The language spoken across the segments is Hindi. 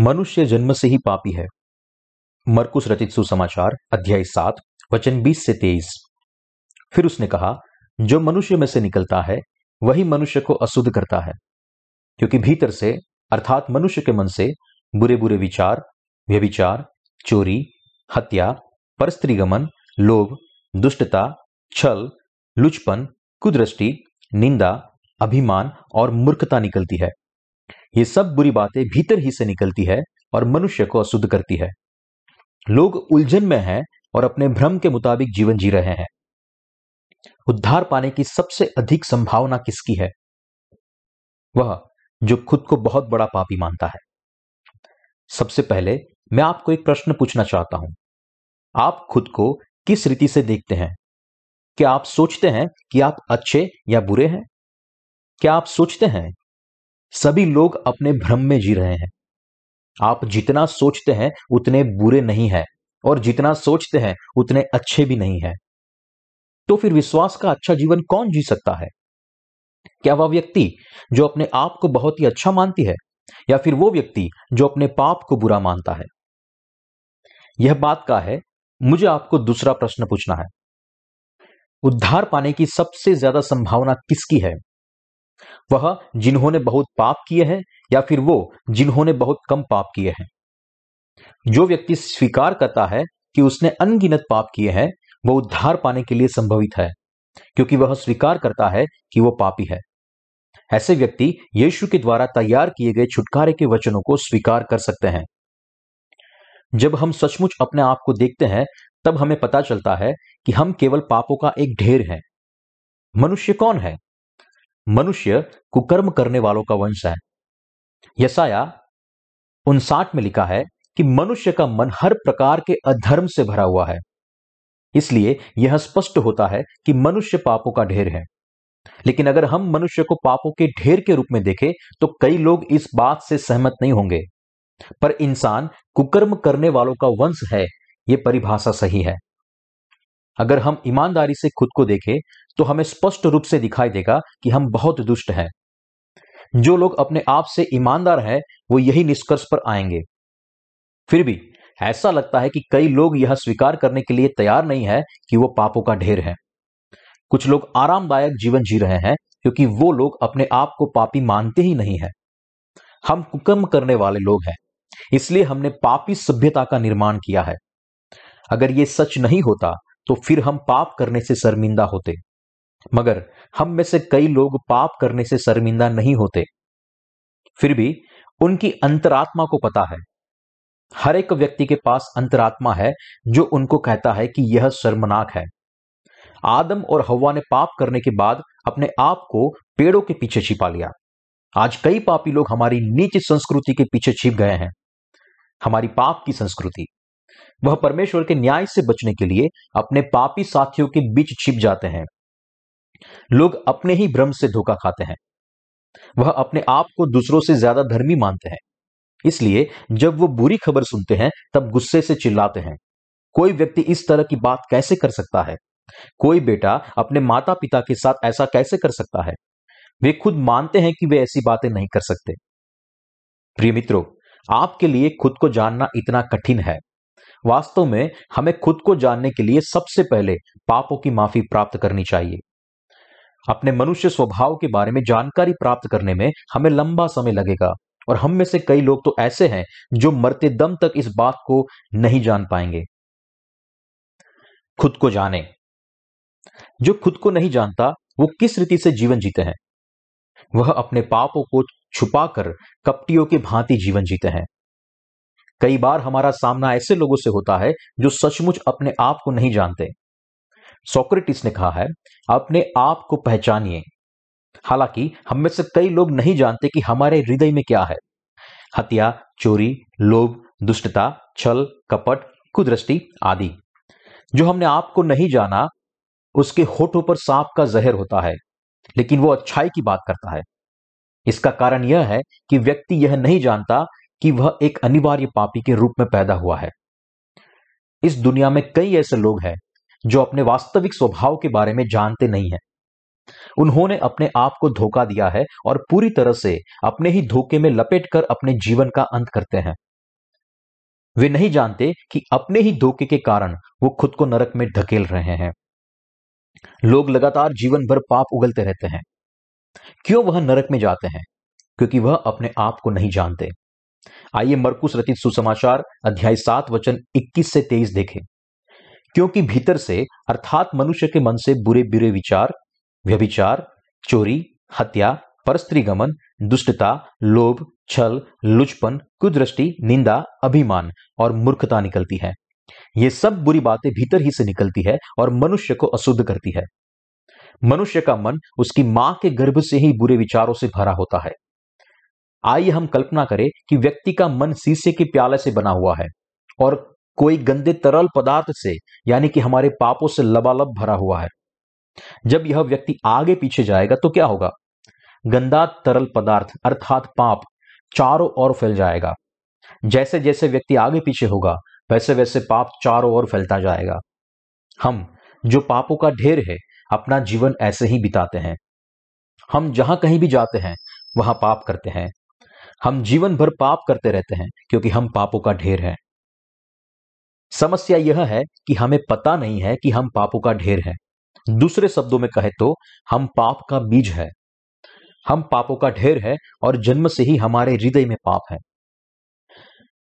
मनुष्य जन्म से ही पापी है। मरकुस रचित सुसमाचार, अध्याय सात, वचन बीस से तेईस। फिर उसने कहा, जो मनुष्य में से निकलता है, वही मनुष्य को अशुद्ध करता है। क्योंकि भीतर से, अर्थात मनुष्य के मन से बुरे बुरे विचार, व्यभिचार, चोरी, हत्या, परस्त्रीगमन, लोभ, दुष्टता, छल, लुचपन, कुदृष्टि, निंदा, अभिमान और मूर्खता निकलती है। ये सब बुरी बातें भीतर ही से निकलती है और मनुष्य को अशुद्ध करती है। लोग उलझन में हैं और अपने भ्रम के मुताबिक जीवन जी रहे हैं। उद्धार पाने की सबसे अधिक संभावना किसकी है? वह, जो खुद को बहुत बड़ा पापी मानता है। सबसे पहले, मैं आपको एक प्रश्न पूछना चाहता हूँ। आप खुद को किस रीति से देखते हैं? क्या आप सोचते हैं कि आप अच्छे या बुरे हैं? क्या आप सोचते हैं सभी लोग अपने भ्रम में जी रहे हैं। आप जितना सोचते हैं, उतने बुरे नहीं हैं, और जितना सोचते हैं, उतने अच्छे भी नहीं हैं। तो फिर विश्वास का अच्छा जीवन कौन जी सकता है? क्या वह व्यक्ति, जो अपने आप को बहुत ही अच्छा मानती है, या फिर वो व्यक्ति, जो अपने पाप को बुरा मानता है? यह बात का है, मुझे आपको दूसरा प्रश्न पूछना है। उद्धार पाने की सबसे ज़्यादा संभावना किसकी है? वह जिन्होंने बहुत पाप किए हैं या फिर वो जिन्होंने बहुत कम पाप किए हैं। जो व्यक्ति स्वीकार करता है कि उसने अनगिनत पाप किए हैं वह उद्धार पाने के लिए संभवित है, क्योंकि वह स्वीकार करता है कि वह पापी है। ऐसे व्यक्ति यीशु के द्वारा तैयार किए गए छुटकारे के वचनों को स्वीकार कर सकते हैं। जब हम सचमुच अपने आप को देखते हैं, तब हमें पता चलता है कि हम केवल पापों का एक ढेर हैं। मनुष्य कौन है? मनुष्य कुकर्म करने वालों का वंश है। यसाया उनसाठ में लिखा है कि मनुष्य का मन हर प्रकार के अधर्म से भरा हुआ है। इसलिए यह स्पष्ट होता है कि मनुष्य पापों का ढेर है। लेकिन अगर हम मनुष्य को पापों के ढेर के रूप में देखें तो कई लोग इस बात से सहमत नहीं होंगे। पर इंसान कुकर्म करने वालों का वंश है यह परिभाषा सही है। अगर हम ईमानदारी से खुद को देखें तो हमें स्पष्ट रूप से दिखाई देगा कि हम बहुत दुष्ट हैं। जो लोग अपने आप से ईमानदार हैं, वो यही निष्कर्ष पर आएँगे। फिर भी, ऐसा लगता है कि कई लोग यह स्वीकार करने के लिए तैयार नहीं है कि वो पापों का ढेर है। कुछ लोग आरामदायक जीवन जी रहे हैं, क्योंकि वो लोग अपने आप को पापी मानते ही नहीं है। हम कुकर्म करने वाले लोग हैं, इसलिए हमने पापी सभ्यता का निर्माण किया है। अगर ये सच नहीं होता तो फिर हम पाप करने से शर्मिंदा होते। मगर हम में से कई लोग पाप करने से शर्मिंदा नहीं होते। फिर भी उनकी अंतरात्मा को पता है। हर एक व्यक्ति के पास अंतरात्मा है, जो उनको कहता है कि यह शर्मनाक है। आदम और हवा ने पाप करने के बाद अपने आप को पेड़ों के पीछे छिपा लिया। आज कई पापी लोग हमारी नीच संस्कृति के पीछे छिप गए हैं। हमारी पाप की संस्कृति। वह परमेश्वर के न्याय से बचने के लिए अपने पापी साथियों के बीच छिप जाते हैं। लोग अपने ही भ्रम से धोखा खाते हैं। वह अपने आप को दूसरों से ज़्यादा धर्मी मानते हैं। इसलिए जब वो बुरी खबर सुनते हैं, तब गुस्से से चिल्लाते हैं। कोई व्यक्ति इस तरह की बात कैसे कर सकता है? कोई बेटा अपने माता पिता के साथ ऐसा कैसे कर सकता है? वे खुद मानते हैं कि वे ऐसी बातें नहीं कर सकते। प्रिय मित्रों, आपके लिए खुद को जानना इतना कठिन है। वास्तव में हमें खुद को जानने के लिए सबसे पहले पापों की माफ़ी प्राप्त करनी चाहिए। अपने मनुष्य स्वभाव के बारे में जानकारी प्राप्त करने में हमें लंबा समय लगेगा। और हम में से कई लोग तो ऐसे हैं जो मरते दम तक इस बात को नहीं जान पाएँगे। खुद को जाने। जो खुद को नहीं जानता, वो किस रीति से जीवन जीते हैं? वह अपने पापों को छुपाकर कपटियों के भांति जीवन जीते हैं। कई बार हमारा सामना ऐसे लोगों से होता है जो सचमुच अपने आप को नहीं जानते। सोक्रेटिस ने कहा है, अपने आप को पहचानिए। हालाँकि, हम में से कई लोग नहीं जानते कि हमारे हृदय में क्या है। हत्या, चोरी, लोभ, दुष्टता, छल, कपट, कुदृष्टि आदि। जो हमने आपको नहीं जाना, उसके होठों पर सांप का जहर होता है, लेकिन वो अच्छाई की बात करता है। इसका कारण यह है कि व्यक्ति यह नहीं जानता कि वह एक अनिवार्य पापी के रूप में पैदा हुआ है। इस दुनिया में कई ऐसे लोग हैं जो अपने वास्तविक स्वभाव के बारे में जानते नहीं हैं। उन्होंने अपने आप को धोखा दिया है और पूरी तरह से अपने ही धोखे में लपेट कर अपने जीवन का अंत करते हैं। वे नहीं जानते कि अपने ही धोखे के कारण वो खुद को नरक में धकेल रहे हैं। लोग लगातार जीवन भर पाप उगलते रहते हैं। क्यों वह नरक में जाते हैं? क्योंकि वह अपने आप को नहीं जानते। आइए मरकुस रचित सुसमाचार अध्याय सात वचन 21 से 23 देखें। क्योंकि भीतर से, अर्थात मनुष्य के मन से बुरे बुरे विचार, व्यभिचार, चोरी, हत्या, परस्त्रीगमन, दुष्टता, लोभ, छल, लुचपन, कुदृष्टि, निंदा, अभिमान और मूर्खता निकलती है। ये सब बुरी बातें भीतर ही से निकलती है और मनुष्य को अशुद्ध करती है। मनुष्य का मन उसकी माँ के गर्भ से ही बुरे विचारों से भरा होता है। आइए हम कल्पना करें कि व्यक्ति का मन शीशे के प्याले से बना हुआ है और कोई गंदे तरल पदार्थ से, यानी कि हमारे पापों से लबालब भरा हुआ है। जब यह व्यक्ति आगे पीछे जाएगा तो क्या होगा? गंदा तरल पदार्थ, अर्थात पाप, चारों ओर फैल जाएगा। जैसे जैसे व्यक्ति आगे पीछे होगा वैसे वैसे पाप चारों ओर फैलता जाएगा। हम, जो पापों का ढेर है, अपना जीवन ऐसे ही बिताते हैं। हम जहाँ कहीं भी जाते हैं, वहाँ पाप करते हैं। हम जीवन भर पाप करते रहते हैं, क्योंकि हम पापों का ढेर है। समस्या यह है कि हमें पता नहीं है कि हम पापों का ढेर है। दूसरे शब्दों में कहे तो हम पाप का बीज है। हम पापों का ढेर है और जन्म से ही हमारे हृदय में पाप है।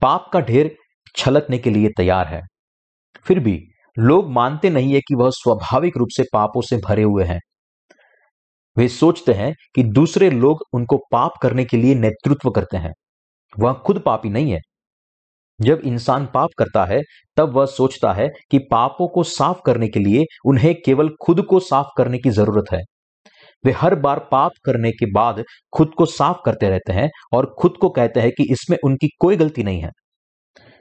पाप का ढेर छलकने के लिए तैयार है। फिर भी, लोग मानते नहीं है कि वह स्वाभाविक रूप से पापों से भरे हुए हैं। वे सोचते हैं कि दूसरे लोग उनको पाप करने के लिए नेतृत्व करते हैं। वह खुद पापी नहीं है। जब इंसान पाप करता है, तब वह सोचता है कि पापों को साफ़ करने के लिए उन्हें केवल खुद को साफ़ करने की ज़रूरत है। वे हर बार पाप करने के बाद खुद को साफ़ करते रहते हैं और खुद को कहते हैं कि इसमें उनकी कोई गलती नहीं है।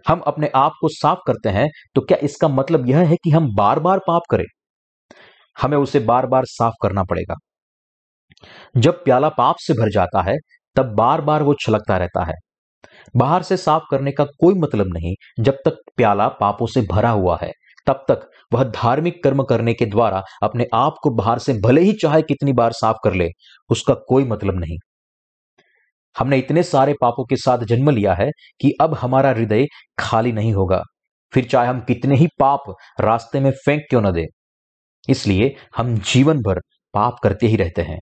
हम अपने आप को साफ़ करते हैं तो क्या इसका मतलब यह है कि हम बार बार पाप करें? हमें उसे बार बार साफ़ करना पड़ेगा। जब प्याला पाप से भर जाता है, तब बार बार वो छलकता रहता है। बाहर से साफ़ करने का कोई मतलब नहीं। जब तक प्याला पापों से भरा हुआ है, तब तक वह धार्मिक कर्म करने के द्वारा अपने आप को बाहर से भले ही चाहे कितनी बार साफ़ कर ले, उसका कोई मतलब नहीं। हमने इतने सारे पापों के साथ जन्म लिया है कि अब हमारा हृदय खाली नहीं होगा। फिर चाहे हम कितने ही पाप रास्ते में फेंक क्यों न दे। इसलिए हम जीवन भर पाप करते ही रहते हैं।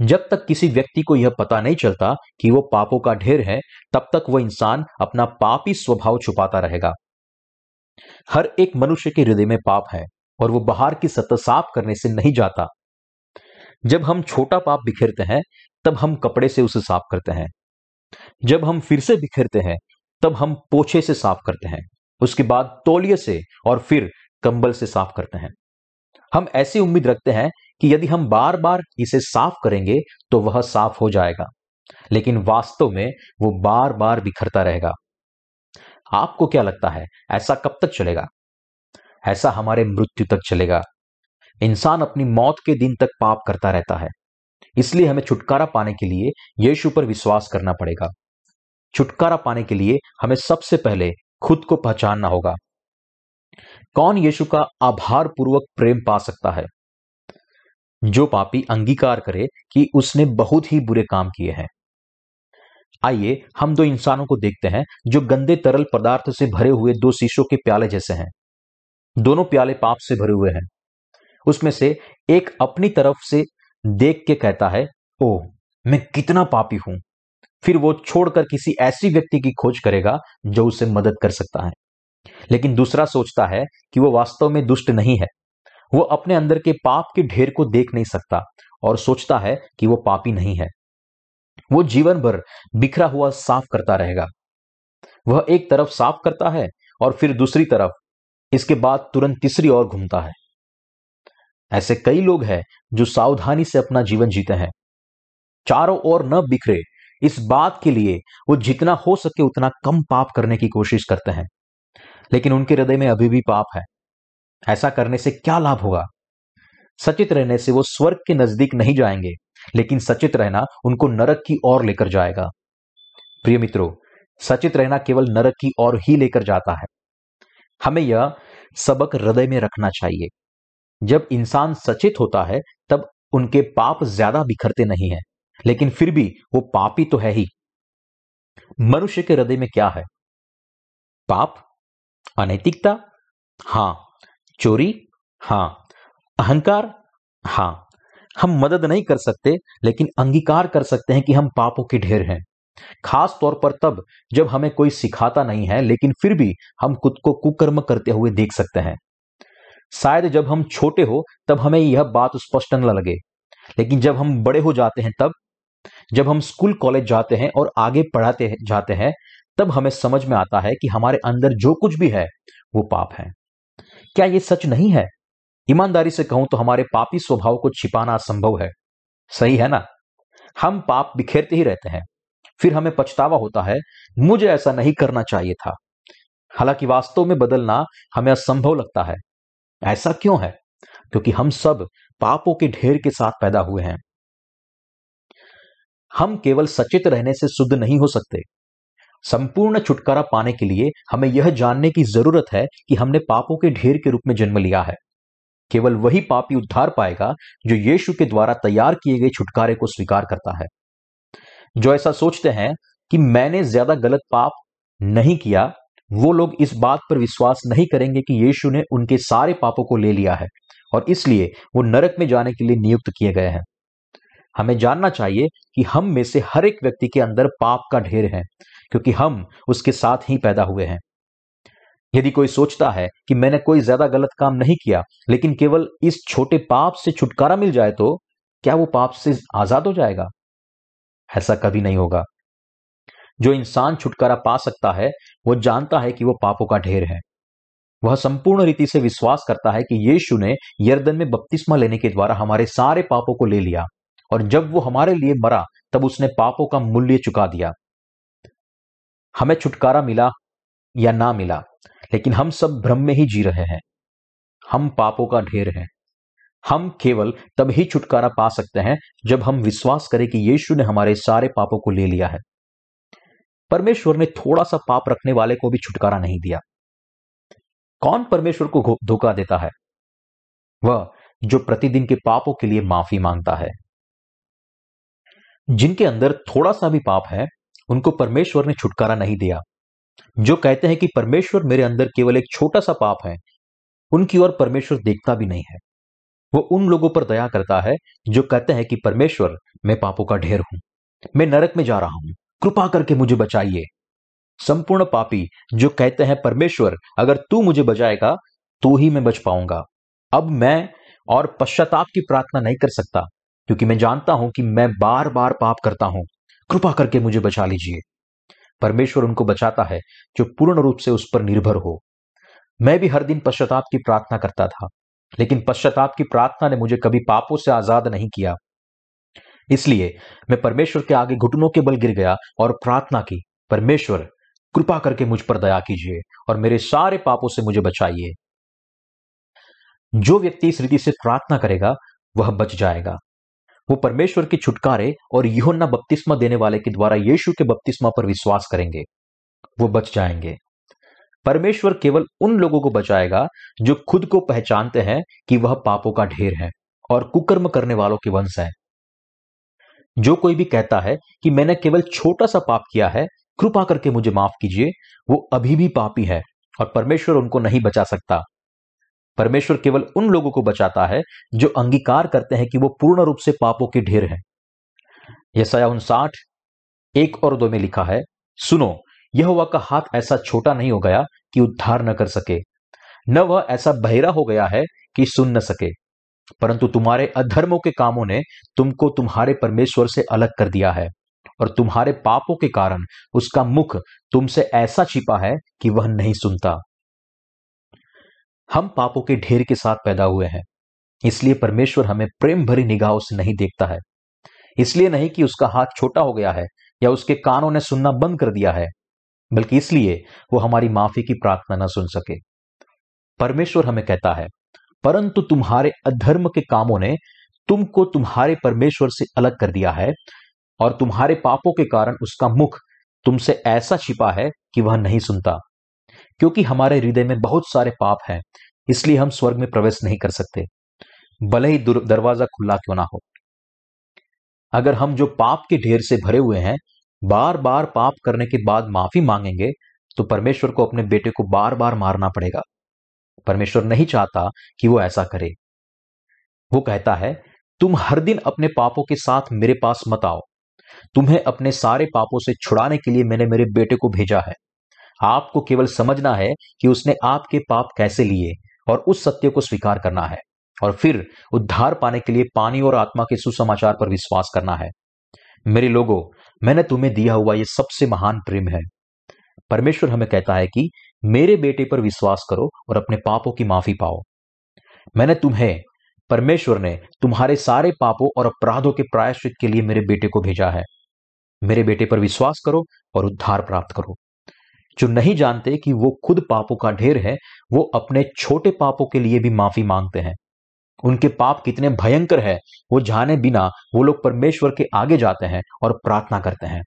जब तक किसी व्यक्ति को यह पता नहीं चलता कि वो पापों का ढेर है, तब तक वह इंसान अपना पापी स्वभाव छुपाता रहेगा। हर एक मनुष्य के हृदय में पाप है और वो बाहर की सतह साफ़ करने से नहीं जाता। जब हम छोटा पाप बिखेरते हैं, तब हम कपड़े से उसे साफ़ करते हैं। जब हम फिर से बिखेरते हैं, तब हम पोछे से साफ़ करते हैं। उसके बाद तौलिए से और फिर कंबल से साफ़ करते हैं। हम ऐसी उम्मीद रखते हैं कि यदि हम बार बार इसे साफ़ करेंगे तो वह साफ़ हो जाएगा। लेकिन वास्तव में वो बार बार बिखरता रहेगा। आपको क्या लगता है, ऐसा कब तक चलेगा? ऐसा हमारे मृत्यु तक चलेगा। इंसान अपनी मौत के दिन तक पाप करता रहता है। इसलिए हमें छुटकारा पाने के लिए यीशु पर विश्वास करना पड़ेगा। छुटकारा पाने के लिए हमें सबसे पहले खुद को पहचानना होगा। कौन यीशु का आभार पूर्वक प्रेम पा सकता है? जो पापी अंगीकार करे कि उसने बहुत ही बुरे काम किए हैं। आइए, हम दो इंसानों को देखते हैं जो गंदे तरल पदार्थ से भरे हुए दो शीशों के प्याले जैसे हैं। दोनों प्याले पाप से भरे हुए हैं। उसमें से एक अपनी तरफ़ से देख के कहता है ओ मैं कितना पापी हूँ। फिर वो छोड़कर किसी ऐसी व्यक्ति की खोज करेगा जो उसे मदद कर सकता है। लेकिन दूसरा सोचता है कि वो वास्तव में दुष्ट नहीं है। वो अपने अंदर के पाप के ढेर को देख नहीं सकता और सोचता है कि वो पापी नहीं है। वो जीवन भर बिखरा हुआ साफ़ करता रहेगा। वह एक तरफ़ साफ़ करता है और फिर दूसरी तरफ़ इसके बाद तुरंत तीसरी ओर घूमता है। ऐसे कई लोग हैं जो सावधानी से अपना जीवन जीते हैं। चारों ओर न बिखरे इस बात के लिए वो जितना हो सके उतना कम पाप करने की कोशिश करते हैं। लेकिन उनके हृदय में अभी भी पाप है। ऐसा करने से क्या लाभ होगा? सचित रहने से वो स्वर्ग के नज़दीक नहीं जाएँगे, लेकिन सचित रहना उनको नरक की ओर लेकर जाएगा। प्रिय मित्रों, सचित रहना केवल नरक की ओर ही लेकर जाता है। हमें यह सबक हृदय में रखना चाहिए। जब इंसान सचेत होता है, तब उनके पाप ज़्यादा बिखरते नहीं है, लेकिन फिर भी वो पापी तो है ही। मनुष्य के हृदय में क्या है? पाप अनैतिकता हाँ। चोरी, हाँ। अहंकार, हाँ। हम मदद नहीं कर सकते, लेकिन अंगीकार कर सकते हैं कि हम पापों के ढेर हैं। खास तौर पर तब जब हमें कोई सिखाता नहीं है, लेकिन फिर भी हम खुद को कुकर्म करते हुए देख सकते हैं। शायद जब हम छोटे हो, तब हमें यह बात स्पष्ट न लगे। लेकिन जब हम बड़े हो जाते हैं तब, जब हम स्कूल, कॉलेज जाते हैं और आगे पढ़ाते जाते हैं तब हमें समझ में आता है कि हमारे अंदर जो कुछ भी है, वो पाप है। क्या ये सच नहीं है? ईमानदारी से कहूँ तो हमारे पापी स्वभाव को छिपाना असंभव है। सही है ना? हम पाप बिखेरते ही रहते हैं। फिर हमें पछतावा होता है, मुझे ऐसा नहीं करना चाहिए था। हालाँकि वास्तव में बदलना हमें असंभव लगता है। ऐसा क्यों है? क्योंकि हम सब पापों के ढेर के साथ पैदा हुए हैं। हम केवल सचेत रहने से शुद्ध नहीं हो सकते। संपूर्ण छुटकारा पाने के लिए हमें यह जानने की ज़रूरत है कि हमने पापों के ढेर के रूप में जन्म लिया है। केवल वही पापी उद्धार पाएगा जो यीशु के द्वारा तैयार किए गए छुटकारे को स्वीकार करता है। जो ऐसा सोचते हैं कि मैंने ज़्यादा गलत पाप नहीं किया, वो लोग इस बात पर विश्वास नहीं करेंगे कि यीशु ने उनके सारे पापों को ले लिया है और इसलिए वो नरक में जाने के लिए नियुक्त किए गए हैं। हमें जानना चाहिए कि हम में से हर एक व्यक्ति के अंदर पाप का ढेर है। क्योंकि हम उसके साथ ही पैदा हुए हैं। यदि कोई सोचता है कि मैंने कोई ज़्यादा गलत काम नहीं किया, लेकिन केवल इस छोटे पाप से छुटकारा मिल जाए तो क्या वो पाप से आज़ाद हो जाएगा? ऐसा कभी नहीं होगा। जो इंसान छुटकारा पा सकता है, वो जानता है कि वो पापों का ढेर है। वह संपूर्ण रीति से विश्वास करता है कि यीशु ने यर्दन में बपतिस्मा लेने के द्वारा हमारे सारे पापों को ले लिया, और जब वो हमारे लिए मरा, तब उसने पापों का मूल्य चुका दिया। हमें छुटकारा मिला या ना मिला, लेकिन हम सब भ्रम में ही जी रहे हैं। हम पापों का ढेर हैं। हम केवल तब ही छुटकारा पा सकते हैं जब हम विश्वास करें कि यीशु ने हमारे सारे पापों को ले लिया है। परमेश्वर ने थोड़ा सा पाप रखने वाले को भी छुटकारा नहीं दिया। कौन परमेश्वर को धोखा देता है? वह जो प्रतिदिन के पापों के लिए माफ़ी माँगता है। जिनके अंदर थोड़ा सा भी पाप है उनको परमेश्वर ने छुटकारा नहीं दिया। जो कहते हैं कि परमेश्वर मेरे अंदर केवल एक छोटा सा पाप है, उनकी ओर परमेश्वर देखता भी नहीं है। वो उन लोगों पर दया करता है जो कहते हैं कि परमेश्वर, मैं पापों का ढेर हूँ, मैं नरक में जा रहा हूँ, कृपा करके मुझे बचाइए। संपूर्ण पापी जो कहते हैं, परमेश्वर, अगर तू मुझे बचाएगा तो ही मैं बच पाऊँगा। अब मैं और पश्चाताप की प्रार्थना नहीं कर सकता, क्योंकि मैं जानता हूँ कि मैं बार बार पाप करता हूँ। कृपा करके मुझे बचा लीजिए। परमेश्वर उनको बचाता है जो पूर्ण रूप से उस पर निर्भर हो। मैं भी हर दिन पश्चाताप की प्रार्थना करता था, लेकिन पश्चाताप की प्रार्थना ने मुझे कभी पापों से आज़ाद नहीं किया। इसलिए मैं परमेश्वर के आगे घुटनों के बल गिर गया और प्रार्थना की, परमेश्वर, कृपा करके मुझ पर दया कीजिए और मेरे सारे पापों से मुझे बचाइए। जो व्यक्ति इस रीति से प्रार्थना करेगा, वह बच जाएगा। वो परमेश्वर के छुटकारे और योना बपतिस्मा देने वाले के द्वारा यीशु के बपतिस्मा पर विश्वास करेंगे। वो बच जाएँगे। परमेश्वर केवल उन लोगों को बचाएगा जो खुद को पहचानते हैं कि वह पापों का ढेर है और कुकर्म करने वालों के वंश है। जो कोई भी कहता है कि मैंने केवल छोटा सा पाप किया है, कृपा करके मुझे माफ़ कीजिए, वो अभी भी पापी है और परमेश्वर उनको नहीं बचा सकता। परमेश्वर केवल उन लोगों को बचाता है जो अंगीकार करते हैं कि वो पूर्ण रूप से पापों के ढेर है। यसाया उनसाठ, एक और दो में लिखा है, सुनो यह वह का हाथ ऐसा छोटा नहीं हो गया कि उद्धार न कर सके, न वह ऐसा बहिरा हो गया है कि सुन न सके। परंतु तुम्हारे अधर्मों के कामों ने तुमको तुम्हारे परमेश्वर से अलग कर दिया है, और तुम्हारे पापों के कारण उसका मुख तुमसे ऐसा छिपा है कि वह नहीं सुनता। हम पापों के ढेर के साथ पैदा हुए हैं। इसलिए परमेश्वर हमें प्रेम भरी निगाहों से नहीं देखता है। इसलिए नहीं कि उसका हाथ छोटा हो गया है या उसके कानों ने सुनना बंद कर दिया है, बल्कि इसलिए वो हमारी माफ़ी की प्रार्थना न सुन सके। परमेश्वर हमें कहता है, परंतु तुम्हारे अधर्म के कामों ने तुमको तुम्हारे परमेश्वर से अलग कर दिया है, और तुम्हारे पापों के कारण उसका मुख तुमसे ऐसा छिपा है कि वह नहीं सुनता। क्योंकि हमारे हृदय में बहुत सारे पाप हैं इसलिए हम स्वर्ग में प्रवेश नहीं कर सकते। भले ही दरवाज़ा खुला क्यों ना हो। अगर हम जो पाप के ढेर से भरे हुए हैं बार बार पाप करने के बाद माफ़ी मांगेंगे तो परमेश्वर को अपने बेटे को बार बार मारना पड़ेगा। परमेश्वर नहीं चाहता कि वो ऐसा करे। वो कहता है, तुम हर दिन अपने पापों के साथ मेरे पास मत आओ। तुम्हें अपने सारे पापों से छुड़ाने के लिए मैंने मेरे बेटे को भेजा है। आपको केवल समझना है कि उसने आपके पाप कैसे लिए। और उस सत्य को स्वीकार करना है और फिर उद्धार पाने के लिए पानी और आत्मा के सुसमाचार पर विश्वास करना है। मेरे लोगों, मैंने तुम्हें दिया हुआ यह सबसे महान प्रेम है। परमेश्वर हमें कहता है कि मेरे बेटे पर विश्वास करो और अपने पापों की माफ़ी पाओ। मैंने तुम्हें, परमेश्वर ने तुम्हारे सारे पापों और अपराधों के प्रायश्चित के लिए मेरे बेटे को भेजा है। मेरे बेटे पर विश्वास करो और उद्धार प्राप्त करो। जो नहीं जानते कि वो खुद पापों का ढेर है, वो अपने छोटे पापों के लिए भी माफ़ी मांगते हैं। उनके पाप कितने भयंकर है, वो जाने बिना वो लोग परमेश्वर के आगे जाते हैं और प्रार्थना करते हैं।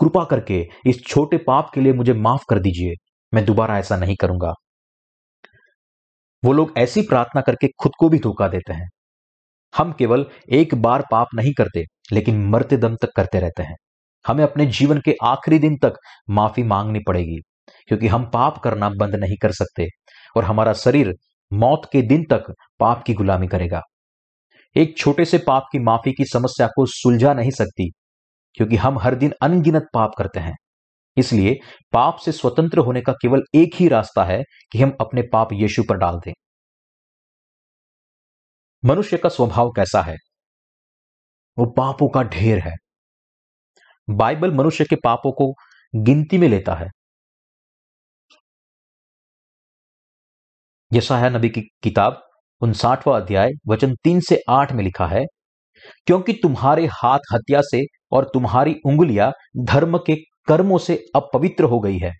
कृपा करके इस छोटे पाप के लिए मुझे माफ़ कर दीजिए, मैं दोबारा ऐसा नहीं करूँगा। वो लोग ऐसी प्रार्थना करके खुद को भी धोखा देते हैं। हम केवल एक बार पाप नहीं करते, लेकिन मरते दम तक करते रहते हैं। हमें अपने जीवन के आखिरी दिन तक माफ़ी मांगनी पड़ेगी, क्योंकि हम पाप करना बंद नहीं कर सकते और हमारा शरीर मौत के दिन तक पाप की गुलामी करेगा। एक छोटे से पाप की माफ़ी की समस्या को सुलझा नहीं सकती, क्योंकि हम हर दिन अनगिनत पाप करते हैं। इसलिए पाप से स्वतंत्र होने का केवल एक ही रास्ता है कि हम अपने पाप यीशु पर डाल दें। मनुष्य का स्वभाव कैसा है? वो पापों का ढेर है। बाइबल मनुष्य के पापों को गिनती में लेता है। यशाया नबी की किताब उनसाठवा अध्याय, वचन तीन से आठ में लिखा है, क्योंकि तुम्हारे हाथ हत्या से और तुम्हारी उंगलियाँ धर्म के कर्मों से अपवित्र हो गई है।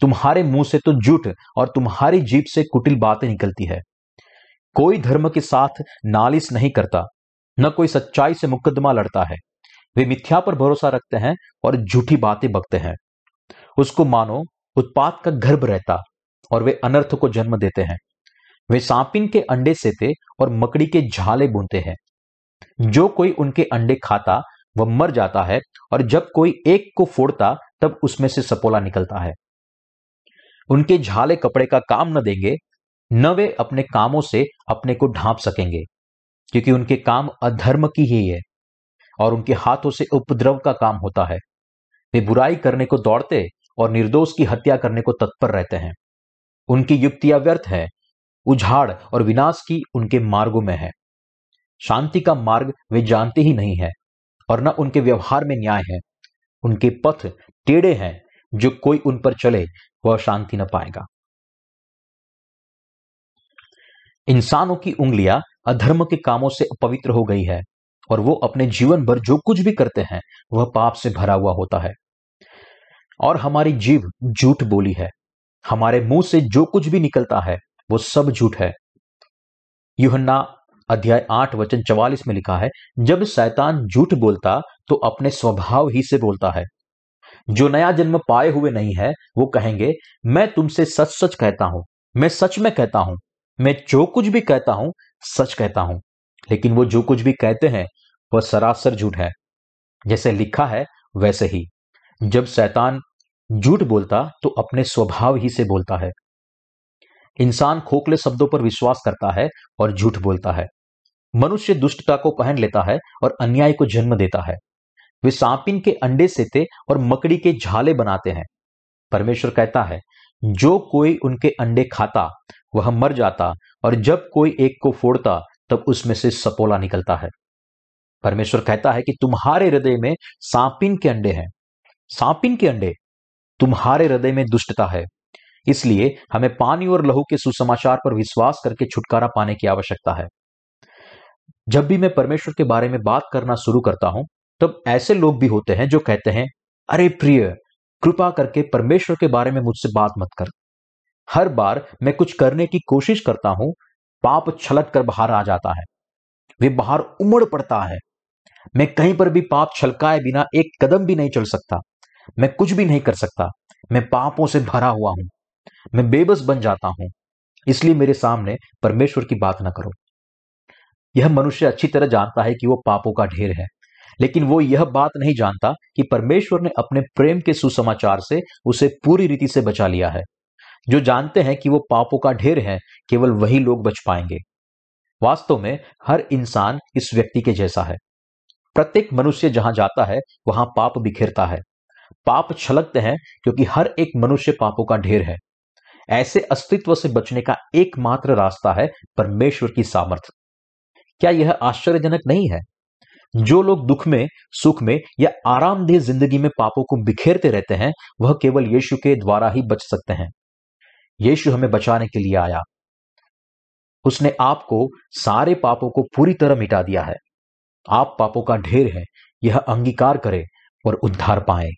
तुम्हारे मुँह से तो झूठ और तुम्हारी जीप से कुटिल बातें निकलती है। कोई धर्म के साथ नालिश नहीं करता, न कोई सच्चाई से मुकदमा लड़ता है। वे मिथ्या पर भरोसा रखते हैं और झूठी बातें बकते हैं। उसको मानो उत्पाद का गर्भ रहता और वे अनर्थ को जन्म देते हैं। वे सांपिन के अंडे सेते और मकड़ी के झाले बुनते हैं। जो कोई उनके अंडे खाता, वह मर जाता है और जब कोई एक को फोड़ता, तब उसमें से सपोला निकलता है। उनके झाले कपड़े का काम न देंगे, न वे अपने कामों से अपने को ढांप सकेंगे, क्योंकि उनके काम अधर्म की ही है। और उनके हाथों से उपद्रव का काम होता है। वे बुराई करने को दौड़ते और निर्दोष की हत्या करने को तत्पर रहते हैं। उनकी युक्तियाँ व्यर्थ है, उजाड़ और विनाश की उनके मार्गों में है। शांति का मार्ग वे जानते ही नहीं है, और न उनके व्यवहार में न्याय है। उनके पथ टेढ़े हैं, जो कोई उन पर चले, वह शांति न पाएगा। इंसानों की उंगलियाँ अधर्म के कामों से अपवित्र हो गई है। और वो अपने जीवन भर जो कुछ भी करते हैं, वह पाप से भरा हुआ होता है। और हमारी जीव झूठ बोली है। हमारे मुँह से जो कुछ भी निकलता है, वो सब झूठ है। युहन्ना अध्याय आठ, वचन चवालीस में लिखा है, जब शैतान झूठ बोलता तो अपने स्वभाव ही से बोलता है। जो नया जन्म पाए हुए नहीं है, वो कहेंगे, मैं तुमसे सच सच कहता हूँ, मैं सच में कहता हूँ, मैं जो कुछ भी कहता हूँ, सच कहता हूँ। लेकिन वो जो कुछ भी कहते हैं, वह सरासर झूठ है। जैसे लिखा है, वैसे ही। जब शैतान झूठ बोलता तो अपने स्वभाव ही से बोलता है। इंसान खोखले शब्दों पर विश्वास करता है और झूठ बोलता है। मनुष्य दुष्टता को पहन लेता है और अन्याय को जन्म देता है। वे सांपिन के अंडे सेते और मकड़ी के झाले बनाते हैं। परमेश्वर कहता है, जो कोई उनके अंडे खाता, वह मर जाता और जब कोई एक को फोड़ता तब उसमें से सपोला निकलता है। परमेश्वर कहता है कि तुम्हारे हृदय में सांपिन के अंडे हैं। सांपिन के अंडे तुम्हारे हृदय में दुष्टता है। इसलिए हमें पानी और लहू के सुसमाचार पर विश्वास करके छुटकारा पाने की आवश्यकता है। जब भी मैं परमेश्वर के बारे में बात करना शुरू करता हूँ, तब ऐसे लोग भी होते हैं जो कहते हैं, अरे प्रिय, कृपा करके परमेश्वर के बारे में मुझसे बात मत कर। हर बार मैं कुछ करने की कोशिश करता हूँ पाप छलक कर बाहर आ जाता है। वे बाहर उमड़ पड़ता है। मैं कहीं पर भी पाप छलकाए बिना एक कदम भी नहीं चल सकता। मैं कुछ भी नहीं कर सकता। मैं पापों से भरा हुआ हूँ। मैं बेबस बन जाता हूँ। इसलिए मेरे सामने परमेश्वर की बात ना करो। यह मनुष्य अच्छी तरह जानता है कि वो पापों का ढेर है। लेकिन वो यह बात नहीं जानता कि परमेश्वर ने अपने प्रेम के सुसमाचार से उसे पूरी रीति से बचा लिया है। जो जानते हैं कि वो पापों का ढेर है, केवल वही लोग बच पाएँगे। वास्तव में हर इंसान इस व्यक्ति के जैसा है। प्रत्येक मनुष्य जहाँ जाता है, वहाँ पाप बिखेरता है। पाप छलकते हैं क्योंकि हर एक मनुष्य पापों का ढेर है। ऐसे अस्तित्व से बचने का एकमात्र रास्ता है परमेश्वर की सामर्थ्य क्या यह आश्चर्यजनक नहीं है? जो लोग दुख में, सुख में या आरामदेह ज़िंदगी में पापों को बिखेरते रहते हैं, वह केवल यीशु के द्वारा ही बच सकते हैं। यीशु हमें बचाने के लिए आया। उसने आपको सारे पापों को पूरी तरह मिटा दिया है। आप पापों का ढेर है, यह अंगीकार करें और उद्धार पाएँ।